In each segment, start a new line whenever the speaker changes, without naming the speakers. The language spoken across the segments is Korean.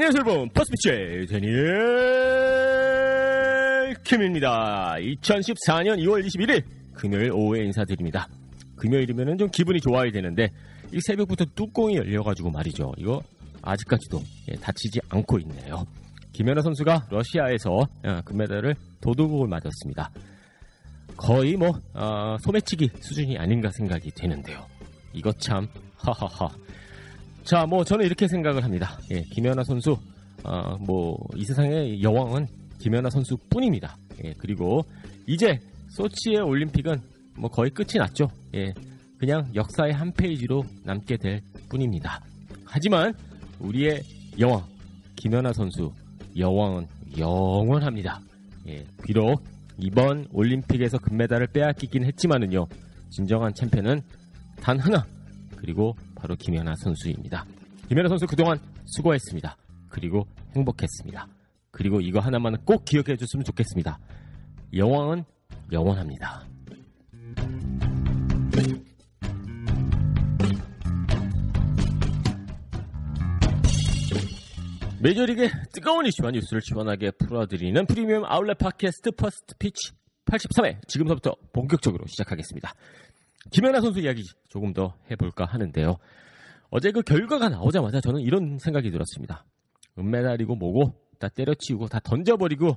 안녕하세요 여러분. 퍼스피치의 데니엘 킴입니다. 2014년 2월 21일 금요일 오후에 인사드립니다. 금요일이면 좀 기분이 좋아야 되는데 이 새벽부터 뚜껑이 열려가지고 말이죠. 이거 아직까지도 예, 다치지 않고 있네요. 김연아 선수가 러시아에서 어, 금메달을 도둑을 맞았습니다. 거의 뭐 어, 소매치기 수준이 아닌가 생각이 되는데요. 이거 참 하하하. 자, 뭐 저는 이렇게 생각을 합니다. 예, 김연아 선수 어, 뭐이 세상의 여왕은 김연아 선수뿐입니다. 예, 그리고 이제 소치의 올림픽은 뭐 거의 끝이 났죠. 예, 그냥 역사의 한 페이지로 남게 될 뿐입니다. 하지만 우리의 여왕 김연아 선수 여왕은 영원합니다. 예, 비록 이번 올림픽에서 금메달을 빼앗기긴 했지만은요, 진정한 챔피언은 단 하나, 그리고 바로 김연아 선수입니다. 김연아 선수 그동안 수고했습니다. 그리고 행복했습니다. 그리고 이거 하나만은 꼭 기억해 줬으면 좋겠습니다. 여왕은 영원합니다. 메이저리그의 뜨거운 이슈와 뉴스를 시원하게 풀어드리는 프리미엄 아울렛 팟캐스트 퍼스트 피치 83회 지금부터 본격적으로 시작하겠습니다. 김연아 선수 이야기 조금 더 해볼까 하는데요. 어제 그 결과가 나오자마자 저는 이런 생각이 들었습니다. 은메달이고 뭐고 다 때려치우고 다 던져버리고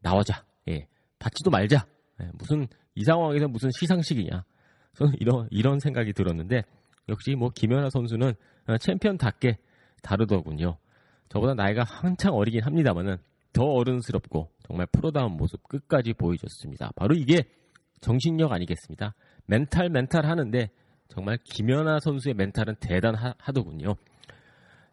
나오자. 예, 받지도 말자. 예, 무슨 이 상황에서 무슨 시상식이냐. 저는 이런 이런 생각이 들었는데 역시 뭐 김연아 선수는 챔피언답게 다르더군요. 저보다 나이가 한창 어리긴 합니다만은 더 어른스럽고 정말 프로다운 모습 끝까지 보여줬습니다. 바로 이게 정신력 아니겠습니까? 멘탈 멘탈 하는데 정말 김연아 선수의 멘탈은 대단하더군요.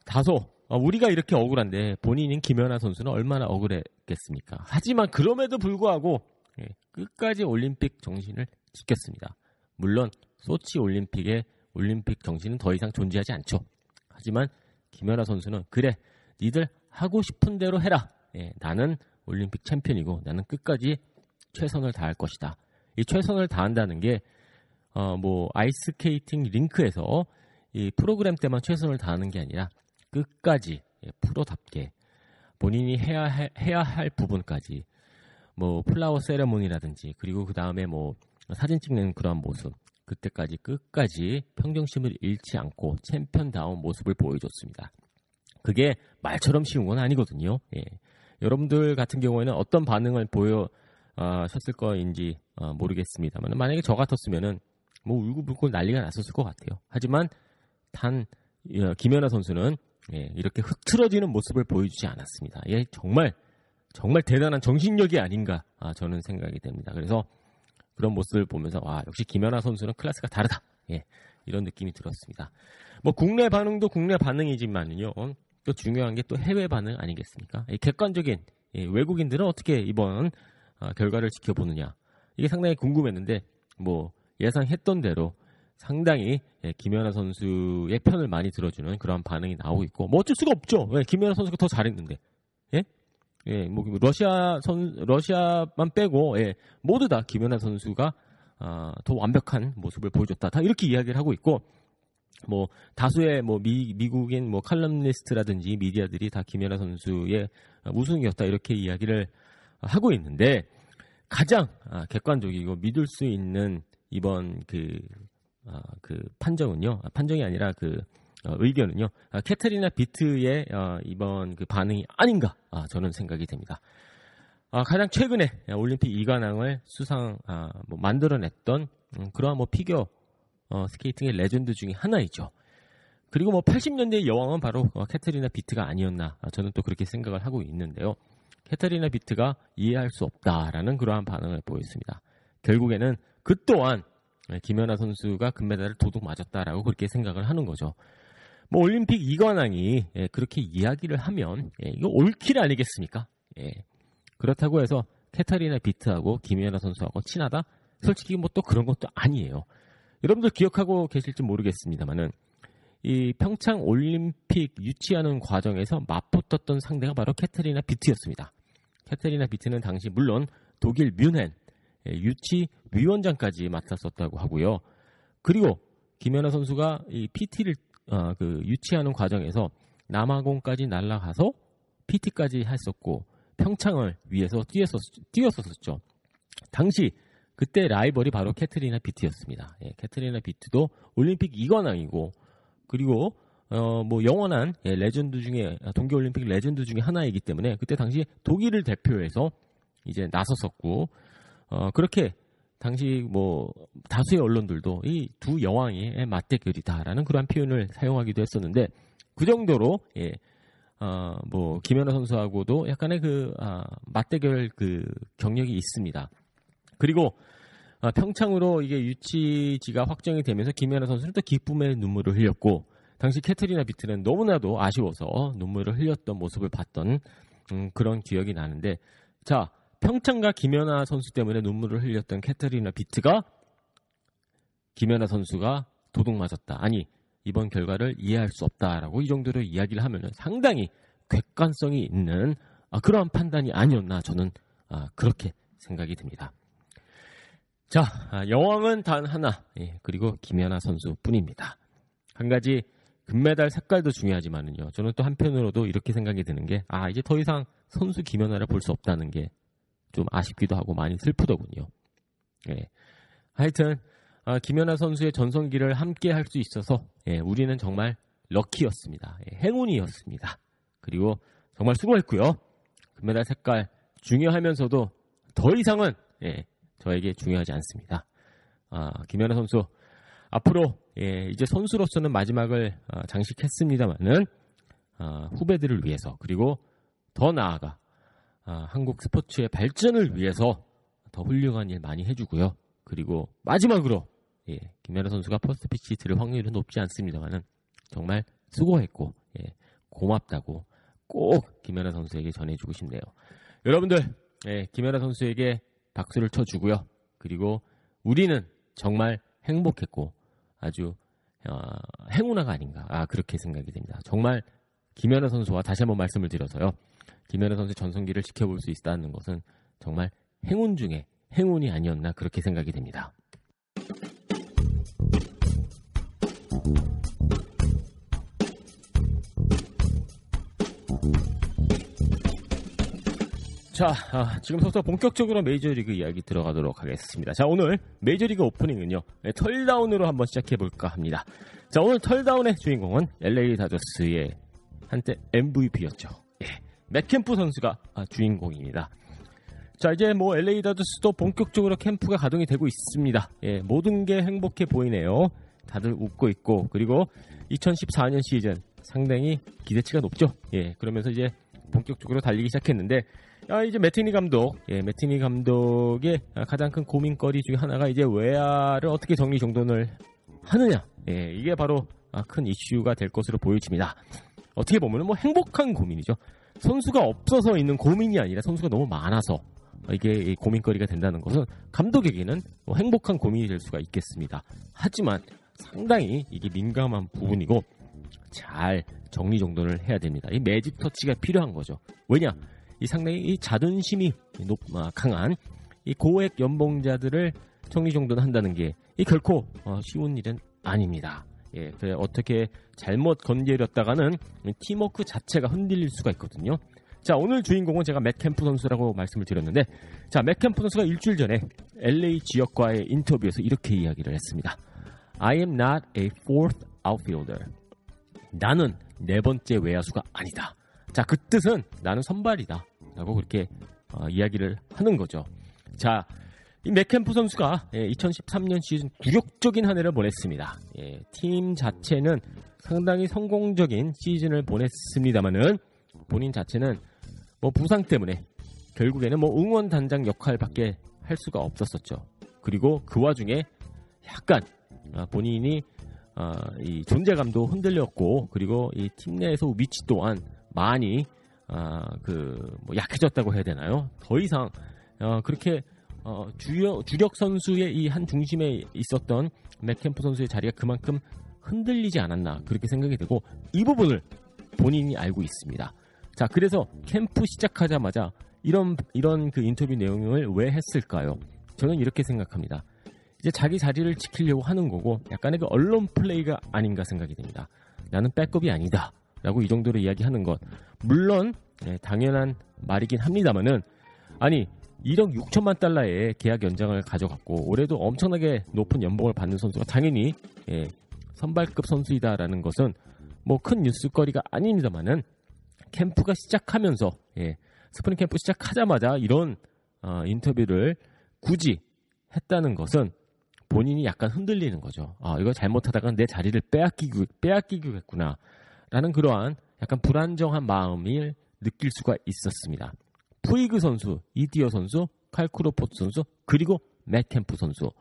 다소 어, 우리가 이렇게 억울한데 본인인 김연아 선수는 얼마나 억울했겠습니까? 하지만 그럼에도 불구하고 예, 끝까지 올림픽 정신을 지켰습니다. 물론 소치 올림픽의 올림픽 정신은 더 이상 존재하지 않죠. 하지만 김연아 선수는 그래 니들 하고 싶은 대로 해라. 예, 나는 올림픽 챔피언이고 나는 끝까지 최선을 다할 것이다. 이 최선을 다한다는 게 어, 뭐 아이스케이팅 링크에서 이 프로그램 때만 최선을 다하는 게 아니라 끝까지 예, 프로답게 본인이 해야 할, 해야 할 부분까지 뭐 flower ceremony라든지 그리고 그 다음에 뭐 사진 찍는 그런 모습 그때까지 끝까지 평정심을 잃지 않고 챔피언다운 모습을 보여줬습니다. 그게 말처럼 쉬운 건 아니거든요. 예. 여러분들 같은 경우에는 어떤 반응을 보이셨을 것인지 어, 모르겠습니다만 만약에 저 같았으면은 뭐 울고불고 난리가 났었을 것 같아요. 하지만 단 어, 김연아 선수는 예, 이렇게 흐트러지는 모습을 보여주지 않았습니다. 예, 정말 정말 대단한 정신력이 아닌가 아, 저는 생각이 됩니다. 그래서 그런 모습을 보면서 와 역시 김연아 선수는 클래스가 다르다. 예, 이런 느낌이 들었습니다. 뭐 국내 반응도 국내 반응이지만요. 어, 또 중요한 게 또 해외 반응 아니겠습니까? 객관적인 예, 외국인들은 어떻게 이번 어, 결과를 지켜보느냐 이게 상당히 궁금했는데 뭐 예상했던 대로 상당히 예, 김연아 선수의 편을 많이 들어주는 그런 반응이 나오고 있고 뭐 어쩔 수가 없죠. 예, 김연아 선수가 더 잘했는데 예, 예, 뭐 러시아 선 러시아만 빼고 예, 모두 다 김연아 선수가 아, 더 완벽한 모습을 보여줬다. 다 이렇게 이야기를 하고 있고 뭐 다수의 뭐 미, 미국인 뭐 칼럼니스트라든지 미디어들이 다 김연아 선수의 우승이었다 이렇게 이야기를 하고 있는데 가장 아, 객관적이고 믿을 수 있는 이번 그, 아, 그 판정은요 아, 판정이 아니라 그 어, 의견은요 아, 카타리나 비트의 어, 이번 그 반응이 아닌가 아, 저는 생각이 됩니다. 아, 가장 최근에 올림픽 이관왕을 수상 아, 뭐 만들어냈던 음, 그러한 뭐 피겨 어, 스케이팅의 레전드 중에 하나이죠. 그리고 뭐 80년대의 여왕은 바로 어, 카타리나 비트가 아니었나 아, 저는 또 그렇게 생각을 하고 있는데요. 카타리나 비트가 이해할 수 없다라는 그러한 반응을 보였습니다. 결국에는 그 또한 김연아 선수가 금메달을 도둑 맞았다라고 그렇게 생각을 하는 거죠. 뭐 올림픽 이관왕이 예, 그렇게 이야기를 하면 예, 이거 올킬 아니겠습니까? 예. 그렇다고 해서 캐터리나 비트하고 김연아 선수하고 친하다? 솔직히 뭐 또 그런 것도 아니에요. 여러분들 기억하고 계실지 모르겠습니다만은 이 평창 올림픽 유치하는 과정에서 맞붙었던 상대가 바로 캐터리나 비트였습니다. 캐터리나 비트는 당시 물론 독일 뮌헨 예, 유치 위원장까지 맡았었다고 하고요. 그리고 김연아 선수가 이 PT를 어, 그 유치하는 과정에서 남아공까지 날아가서 PT까지 했었고 평창을 위해서 뛰었었, 뛰었었죠. 당시 그때 라이벌이 바로 카타리나 비트였습니다. 예, 카타리나 비트도 올림픽 2관왕이고 그리고 어, 뭐 영원한 예, 레전드 중에 동계올림픽 레전드 중에 하나이기 때문에 그때 당시 독일을 대표해서 이제 나섰었고 어, 그렇게 당시 뭐 다수의 언론들도 이 두 여왕의 맞대결이다라는 그러한 표현을 사용하기도 했었는데 그 정도로 예, 어, 뭐 김연아 선수하고도 약간의 그 아, 맞대결 그 경력이 있습니다. 그리고 아, 평창으로 이게 유치지가 확정이 되면서 김연아 선수는 또 기쁨의 눈물을 흘렸고 당시 캐트리나 비트는 너무나도 아쉬워서 눈물을 흘렸던 모습을 봤던 음, 그런 기억이 나는데 자 평창과 김연아 선수 때문에 눈물을 흘렸던 캐트리나 비트가 김연아 선수가 도둑 맞았다 아니 이번 결과를 이해할 수 없다라고 이 정도로 이야기를 하면 상당히 객관성이 있는 아, 그러한 판단이 아니었나 저는 아, 그렇게 생각이 듭니다. 자, 아, 여왕은 단 하나, 예, 그리고 김연아 선수뿐입니다. 한 가지 금메달 색깔도 중요하지만은요. 저는 또 한편으로도 이렇게 생각이 드는 게, 아 이제 더 이상 선수 김연아를 볼 수 없다는 게 좀 아쉽기도 하고 많이 슬프더군요. 예. 하여튼 아, 김연아 선수의 전성기를 함께 할 수 있어서 예, 우리는 정말 럭키였습니다. 예, 행운이었습니다. 그리고 정말 수고했고요. 금메달 색깔 중요하면서도 더 이상은 예, 저에게 중요하지 않습니다. 아, 김연아 선수 앞으로 예, 이제 선수로서는 마지막을 아, 장식했습니다만은 아, 후배들을 위해서 그리고 더 나아가 아, 한국 스포츠의 발전을 위해서 더 훌륭한 일 많이 해주고요. 그리고 마지막으로 예, 김연아 선수가 First Pitch 들을 확률은 높지 않습니다만은 정말 수고했고 예, 고맙다고 꼭 김연아 선수에게 전해주고 싶네요. 여러분들 예, 김연아 선수에게 박수를 쳐주고요. 그리고 우리는 정말 행복했고 아주 어, 행운아가 아닌가 아, 그렇게 생각이 됩니다. 정말 김연아 선수와 다시 한번 말씀을 드려서요. 김연아 선수의 전성기를 지켜볼 수 있다는 것은 정말 행운 중에 행운이 아니었나 그렇게 생각이 됩니다. 자, 아, 지금부터 본격적으로 메이저리그 이야기 들어가도록 하겠습니다. 자, 오늘 메이저리그 오프닝은요, 네, 털다운으로 한번 시작해볼까 합니다. 자, 오늘 털다운의 주인공은 LA 다저스의 한때 MVP였죠. 예, 맥캠프 선수가 아, 주인공입니다. 자, 이제 뭐 LA 다저스도 본격적으로 캠프가 가동이 되고 있습니다. 예, 모든 게 행복해 보이네요. 다들 웃고 있고, 그리고 2014년 시즌 상당히 기대치가 높죠. 예, 그러면서 이제 본격적으로 달리기 시작했는데, 아, 이제 매티니 감독, 예, 매티니 감독의 가장 큰 고민거리 중에 하나가 이제 외야를 어떻게 정리 정돈을 하느냐. 예, 이게 바로 아, 큰 이슈가 될 것으로 보여집니다. 어떻게 보면 뭐 행복한 고민이죠. 선수가 없어서 있는 고민이 아니라 선수가 너무 많아서 이게 고민거리가 된다는 것은 감독에게는 뭐 행복한 고민이 될 수가 있겠습니다. 하지만 상당히 이게 민감한 부분이고 잘 정리정돈을 해야 됩니다. 이 매직 터치가 필요한 거죠. 왜냐? 이 상당히 이 자존심이 높, 아, 강한 이 고액 연봉자들을 정리정돈한다는 게 이 결코 어, 쉬운 일은 아닙니다. 예, 그래 어떻게 잘못 건드렸다가는 팀워크 자체가 흔들릴 수가 있거든요. 자, 오늘 주인공은 제가 맥캠프 선수라고 말씀을 드렸는데, 자, 맥캠프 선수가 일주일 전에 LA 지역과의 인터뷰에서 이렇게 이야기를 했습니다. I am not a fourth outfielder. 나는 네 번째 외야수가 아니다. 자, 그 뜻은 나는 선발이다. 라고 그렇게 어, 이야기를 하는 거죠. 자, 이 맥캠프 선수가 예, 2013년 시즌 굴욕적인 한 해를 보냈습니다. 예, 팀 자체는 상당히 성공적인 시즌을 보냈습니다만은 본인 자체는 뭐 부상 때문에 결국에는 뭐 응원 단장 역할밖에 할 수가 없었었죠. 그리고 그 와중에 약간 아, 본인이 어, 이 존재감도 흔들렸고 그리고 이 팀 내에서 위치 또한 많이 아, 그뭐 약해졌다고 해야 되나요? 더 이상 어, 그렇게 어, 주력, 주력 선수의 이 한 중심에 있었던 맥캠프 선수의 자리가 그만큼 흔들리지 않았나 그렇게 생각이 되고 이 부분을 본인이 알고 있습니다. 자, 그래서 캠프 시작하자마자 이런 이런 그 인터뷰 내용을 왜 했을까요? 저는 이렇게 생각합니다. 이제 자기 자리를 지키려고 하는 거고 약간의 그 언론 플레이가 아닌가 생각이 됩니다. 나는 백업이 아니다. 라고 이 정도로 이야기하는 것. 물론 네, 당연한 말이긴 합니다만은 아니 1억 6천만 달러의 계약 연장을 가져갔고 올해도 엄청나게 높은 연봉을 받는 선수가 당연히 예, 선발급 선수이다라는 것은 뭐 큰 뉴스거리가 아닙니다만은 캠프가 시작하면서 예, 스프링 캠프 시작하자마자 이런 어, 인터뷰를 굳이 했다는 것은 본인이 약간 흔들리는 거죠. 아, 이거 잘못하다가 내 자리를 빼앗기고, 빼앗기겠구나. 라는 그러한 약간 불안정한 마음을 느낄 수가 있었습니다. 푸이그 선수, 이디어 선수, 칼 크로포드 선수, 그리고 맷 켐프 선수.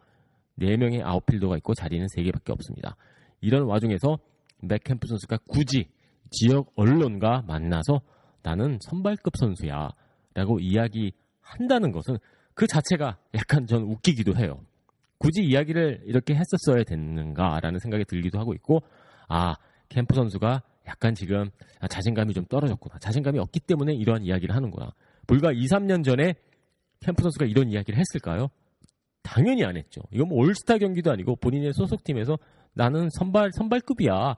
4명의 outfielder가 있고 자리는 3개밖에 없습니다. 이런 와중에서 맷 켐프 선수가 굳이 지역 언론과 만나서 나는 선발급 선수야 라고 이야기한다는 것은 그 자체가 약간 전 웃기기도 해요. 굳이 이야기를 이렇게 했었어야 됐는가라는 생각이 들기도 하고 있고 아 켐프 선수가 약간 지금 자신감이 좀 떨어졌구나. 자신감이 없기 때문에 이러한 이야기를 하는구나. 불과 2, 3년 전에 켐프 선수가 이런 이야기를 했을까요? 당연히 안 했죠. 이건 뭐 올스타 경기도 아니고 본인의 소속팀에서 나는 선발 선발급이야.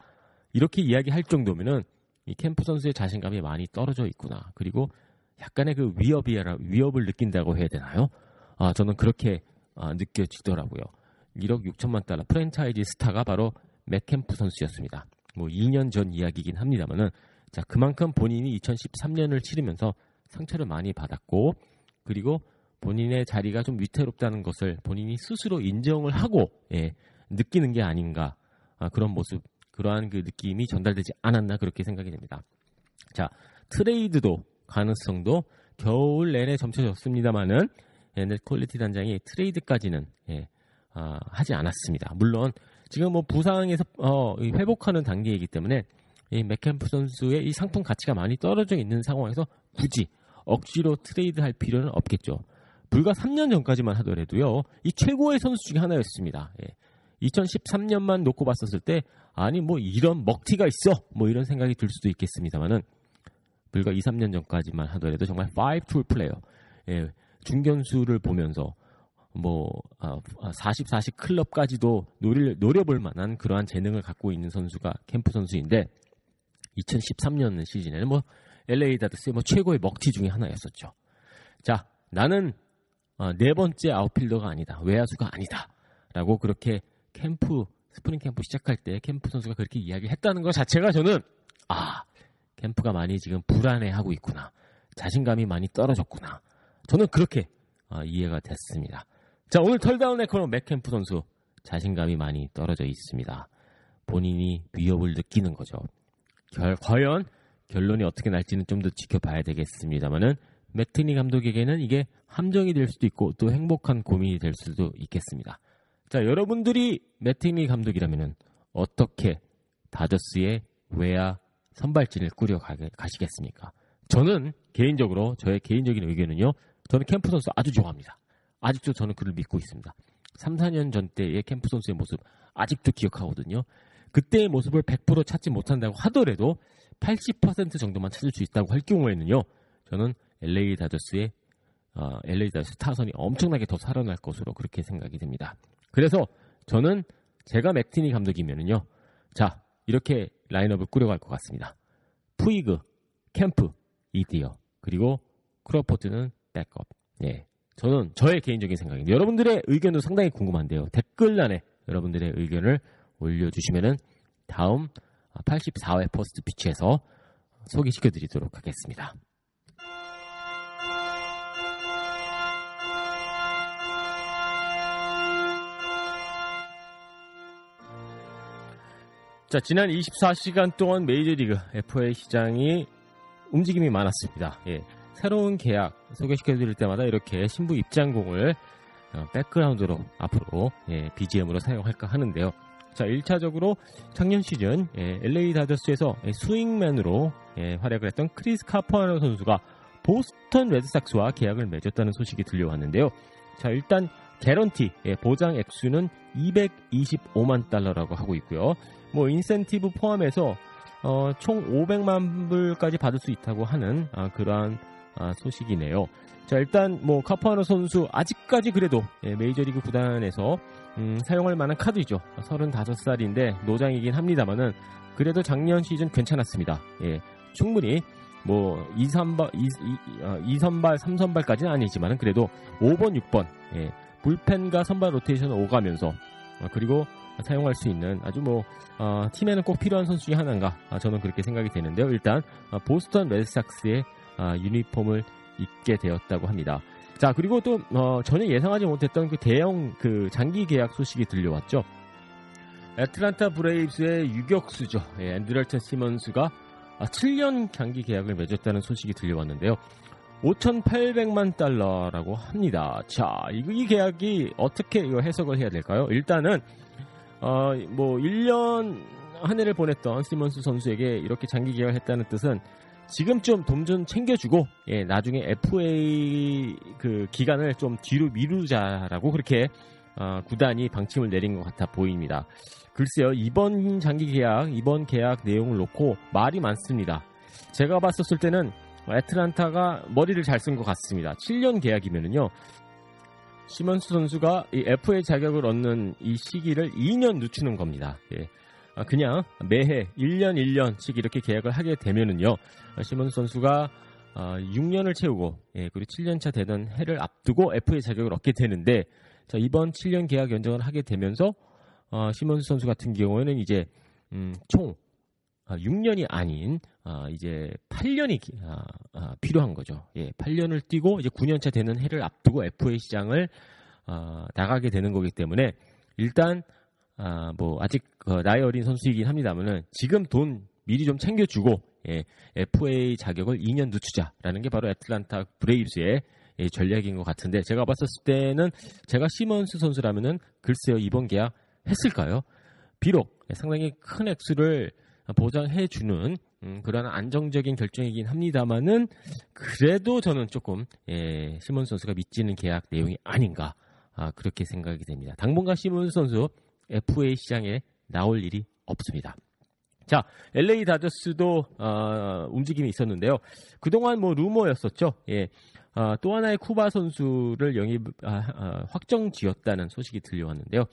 이렇게 이야기할 정도면은 이 켐프 선수의 자신감이 많이 떨어져 있구나. 그리고 약간의 그 위협이라 위협을 느낀다고 해야 되나요? 아, 저는 그렇게 아, 느껴지더라고요. 1억 6천만 달러 프랜차이즈 스타가 바로 맷 켐프 선수였습니다. 뭐 2년 전 이야기긴 합니다만은 자 그만큼 본인이 2013년을 치르면서 상처를 많이 받았고 그리고 본인의 자리가 좀 위태롭다는 것을 본인이 스스로 인정을 하고 예, 느끼는 게 아닌가 아, 그런 모습 그러한 그 느낌이 전달되지 않았나 그렇게 생각이 됩니다. 자 트레이드도 가능성도 겨울 내내 점쳐졌습니다만은 네드 콜레티 단장이 트레이드까지는 예, 아, 하지 않았습니다. 물론 지금 뭐 부상에서 어, 회복하는 단계이기 때문에 이 맷 켐프 선수의 이 상품 가치가 많이 떨어져 있는 상황에서 굳이 억지로 트레이드할 필요는 없겠죠. 불과 3년 전까지만 하더라도요, 이 최고의 선수 중에 하나였습니다. 예. 2013년만 놓고 봤었을 때, 아니, 뭐 이런 먹튀가 있어! 뭐 이런 생각이 들 수도 있겠습니다만은, 불과 2, 3년 전까지만 하더라도 정말 5 tool player, 예. 중견수를 보면서, 뭐, 아, 40, 40 클럽까지도 노릴, 노려볼 만한 그러한 재능을 갖고 있는 선수가 켐프 선수인데, 2013년 시즌에는 뭐, LA 다저스의 뭐 최고의 먹튀 중에 하나였었죠. 자, 나는 어, 네 번째 outfielder가 아니다. 외야수가 아니다. 라고 그렇게 캠프, 스프링 캠프 시작할 때 켐프 선수가 그렇게 이야기했다는 것 자체가 저는 아, 켐프가 많이 지금 불안해하고 있구나. 자신감이 많이 떨어졌구나. 저는 그렇게 어, 이해가 됐습니다. 자, 오늘 털다운 에코노 맥캠프 선수 자신감이 많이 떨어져 있습니다. 본인이 위협을 느끼는 거죠. 결, 과연 결론이 어떻게 날지는 좀 더 지켜봐야 되겠습니다만은 맥트니 감독에게는 이게 함정이 될 수도 있고 또 행복한 고민이 될 수도 있겠습니다. 자, 여러분들이 매트니 감독이라면 어떻게 다저스의 외야 선발진을 꾸려 가시겠습니까? 저는 개인적으로 저의 개인적인 의견은요. 저는 캠프 선수 아주 좋아합니다. 아직도 저는 그를 믿고 있습니다. 3, 4년 전 때의 캠프 선수의 모습 아직도 기억하거든요. 그때의 모습을 100% 찾지 못한다고 하더라도 80% 정도만 찾을 수 있다고 할 경우에는요. 저는 LA 다저스의 어, LA 다저스 타선이 엄청나게 더 살아날 것으로 그렇게 생각이 됩니다. 그래서 저는 제가 맥티니 감독이면은요. 자, 이렇게 라인업을 꾸려갈 것 같습니다. 푸이그, 켐프, 이디어, 그리고 크로포드는 백업. 예. 저는 저의 개인적인 생각입니다. 여러분들의 의견도 상당히 궁금한데요. 댓글란에 여러분들의 의견을 올려주시면은 다음 84회 First Pitch에서 소개시켜 드리도록 하겠습니다. 자, 지난 24시간 동안 메이저리그 FA 시장이 움직임이 많았습니다. 예, 새로운 계약 소개시켜 드릴 때마다 이렇게 신부 입장곡을 어, 백그라운드로 앞으로 예, BGM으로 사용할까 하는데요. 자, 1차적으로 작년 시즌 예, LA 다저스에서 예, swingman으로 예, 활약을 했던 크리스 카푸아노 선수가 보스턴 레드삭스와 계약을 맺었다는 소식이 들려왔는데요. 자, 일단 개런티 예, 보장 액수는 225만 달러라고 하고 있고요. 뭐 인센티브 포함해서 어, 총 500만 불까지 받을 수 있다고 하는 아, 그러한 아, 소식이네요. 자 일단 뭐 카푸아노 선수 아직까지 그래도 예, 메이저리그 구단에서 음, 사용할 만한 카드죠. 35살인데 노장이긴 합니다만은 그래도 작년 시즌 괜찮았습니다. 예, 충분히 뭐 2, 3발, 2, 2, 2선발, 3선발까지는 아니지만 그래도 5번, 6번 예, 불펜과 선발 로테이션을 오가면서 어, 그리고 사용할 수 있는 아주 뭐 어, 팀에는 꼭 필요한 선수 중에 하나인가 아, 저는 그렇게 생각이 되는데요. 일단 어, 보스턴 레드삭스의 아, 유니폼을 입게 되었다고 합니다. 자 그리고 또 어, 전혀 예상하지 못했던 그 대형 그 장기 계약 소식이 들려왔죠. 애틀란타 브레이브스의 유격수죠. 예, 앤드럴튼 시먼스가 7년 아, 장기 계약을 맺었다는 소식이 들려왔는데요. 5,800만 달러라고 합니다. 자, 이, 이 계약이 어떻게 해석을 해야 될까요? 일단은 어, 뭐 1년 한 해를 보냈던 시먼스 선수에게 이렇게 장기 계약을 했다는 뜻은 지금쯤 돈 좀 챙겨주고 예, 나중에 FA 그 기간을 좀 뒤로 미루자라고 그렇게 어, 구단이 방침을 내린 것 같아 보입니다. 글쎄요 이번 장기 계약 이번 계약 내용을 놓고 말이 많습니다. 제가 봤었을 때는 애틀란타가 머리를 잘 쓴 것 같습니다. 7년 계약이면은요 시먼스 선수가 이 FA 자격을 얻는 이 시기를 2년 늦추는 겁니다. 예. 아, 그냥 매해 1년 1년씩 이렇게 계약을 하게 되면은요. 시먼스 선수가 6년을 아, 채우고 예, 그리고 7년차 되던 해를 앞두고 FA 자격을 얻게 되는데 자, 이번 7년 계약 연장을 하게 되면서 어, 시먼스 선수 같은 경우에는 이제 음, 총 6년이 아, 아닌 이제 8년이 필요한 거죠. 예, 8년을 뛰고 이제 9년차 되는 해를 앞두고 FA 시장을 나가게 되는 거기 때문에 일단 뭐 아직 그 나이 어린 선수이긴 합니다만은 지금 돈 미리 좀 챙겨주고 예, FA 자격을 2년 늦추자라는 게 바로 애틀란타 브레이브스의 예, 전략인 것 같은데 제가 봤었을 때는 제가 시먼스 선수라면은 글쎄요 이번 계약 했을까요? 비록 상당히 큰 액수를 보장해 주는 음, 그런 안정적인 결정이긴 합니다만은 그래도 저는 조금 예, 시몬 선수가 믿지는 계약 내용이 아닌가 아, 그렇게 생각이 됩니다. 당분간 시몬 선수 FA 시장에 나올 일이 없습니다. 자, LA 다저스도 어, 움직임이 있었는데요. 그동안 뭐 루머였었죠. 예. 어, 또 하나의 쿠바 선수를 영입 아, 아, 확정 지었다는 소식이 들려왔는데요.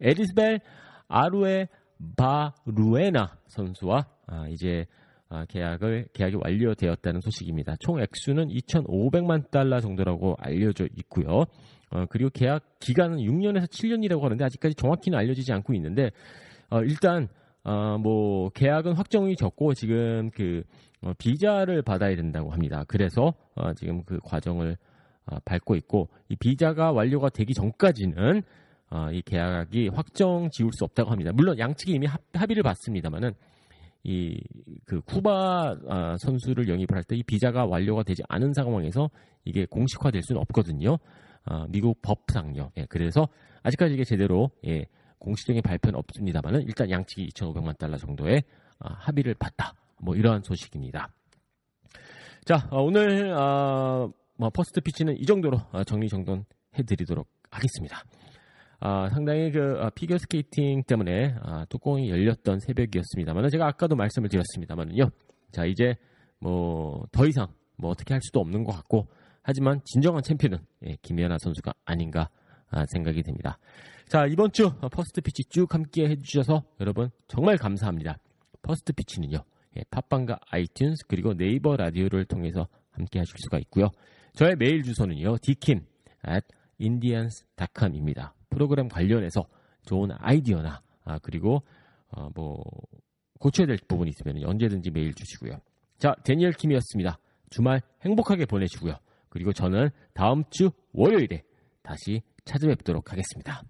에리스벨 아루에 바루에나 선수와 아, 이제 아, 계약을 계약이 완료되었다는 소식입니다. 총 액수는 2,500만 달러 정도라고 알려져 있고요. 어, 그리고 계약 기간은 6년에서 7년이라고 하는데 아직까지 정확히는 알려지지 않고 있는데 어, 일단 어, 뭐 계약은 확정이 졌고 지금 그 어, 비자를 받아야 된다고 합니다. 그래서 어, 지금 그 과정을 어, 밟고 있고 이 비자가 완료가 되기 전까지는 어, 이 계약이 확정 지울 수 없다고 합니다. 물론 양측이 이미 합, 의를 봤습니다만은 이 그 쿠바 아, 선수를 영입을 할 때 이 비자가 완료가 되지 않은 상황에서 이게 공식화될 수는 없거든요. 아, 미국 법상요. 예, 그래서 아직까지 이게 제대로 예, 공식적인 발표는 없습니다만은 일단 양측이 2,500만 달러 정도의 아, 합의를 봤다. 뭐 이러한 소식입니다. 자 어, 오늘 어, 뭐 First Pitch는 이 정도로 어, 정리 정돈 해드리도록 하겠습니다. 아, 상당히 그 아, 피겨 스케이팅 때문에 아, 뚜껑이 열렸던 새벽이었습니다만 제가 아까도 말씀을 드렸습니다만요. 자 이제 뭐 더 이상 뭐 어떻게 할 수도 없는 것 같고 하지만 진정한 챔피언은 예, 김연아 선수가 아닌가 아, 생각이 됩니다. 자 이번 주 First Pitch 쭉 함께 해주셔서 여러분 정말 감사합니다. First Pitch는요 예, 팟빵과 아이튠스 그리고 네이버 라디오를 통해서 함께 하실 수가 있고요. 저의 메일 주소는요 dkim at indians.com입니다. 프로그램 관련해서 좋은 아이디어나 아, 그리고 어, 뭐 고쳐야 될 부분이 있으면 언제든지 메일 주시고요. 자, 데니엘 킴이었습니다. 주말 행복하게 보내시고요. 그리고 저는 다음 주 월요일에 다시 찾아뵙도록 하겠습니다.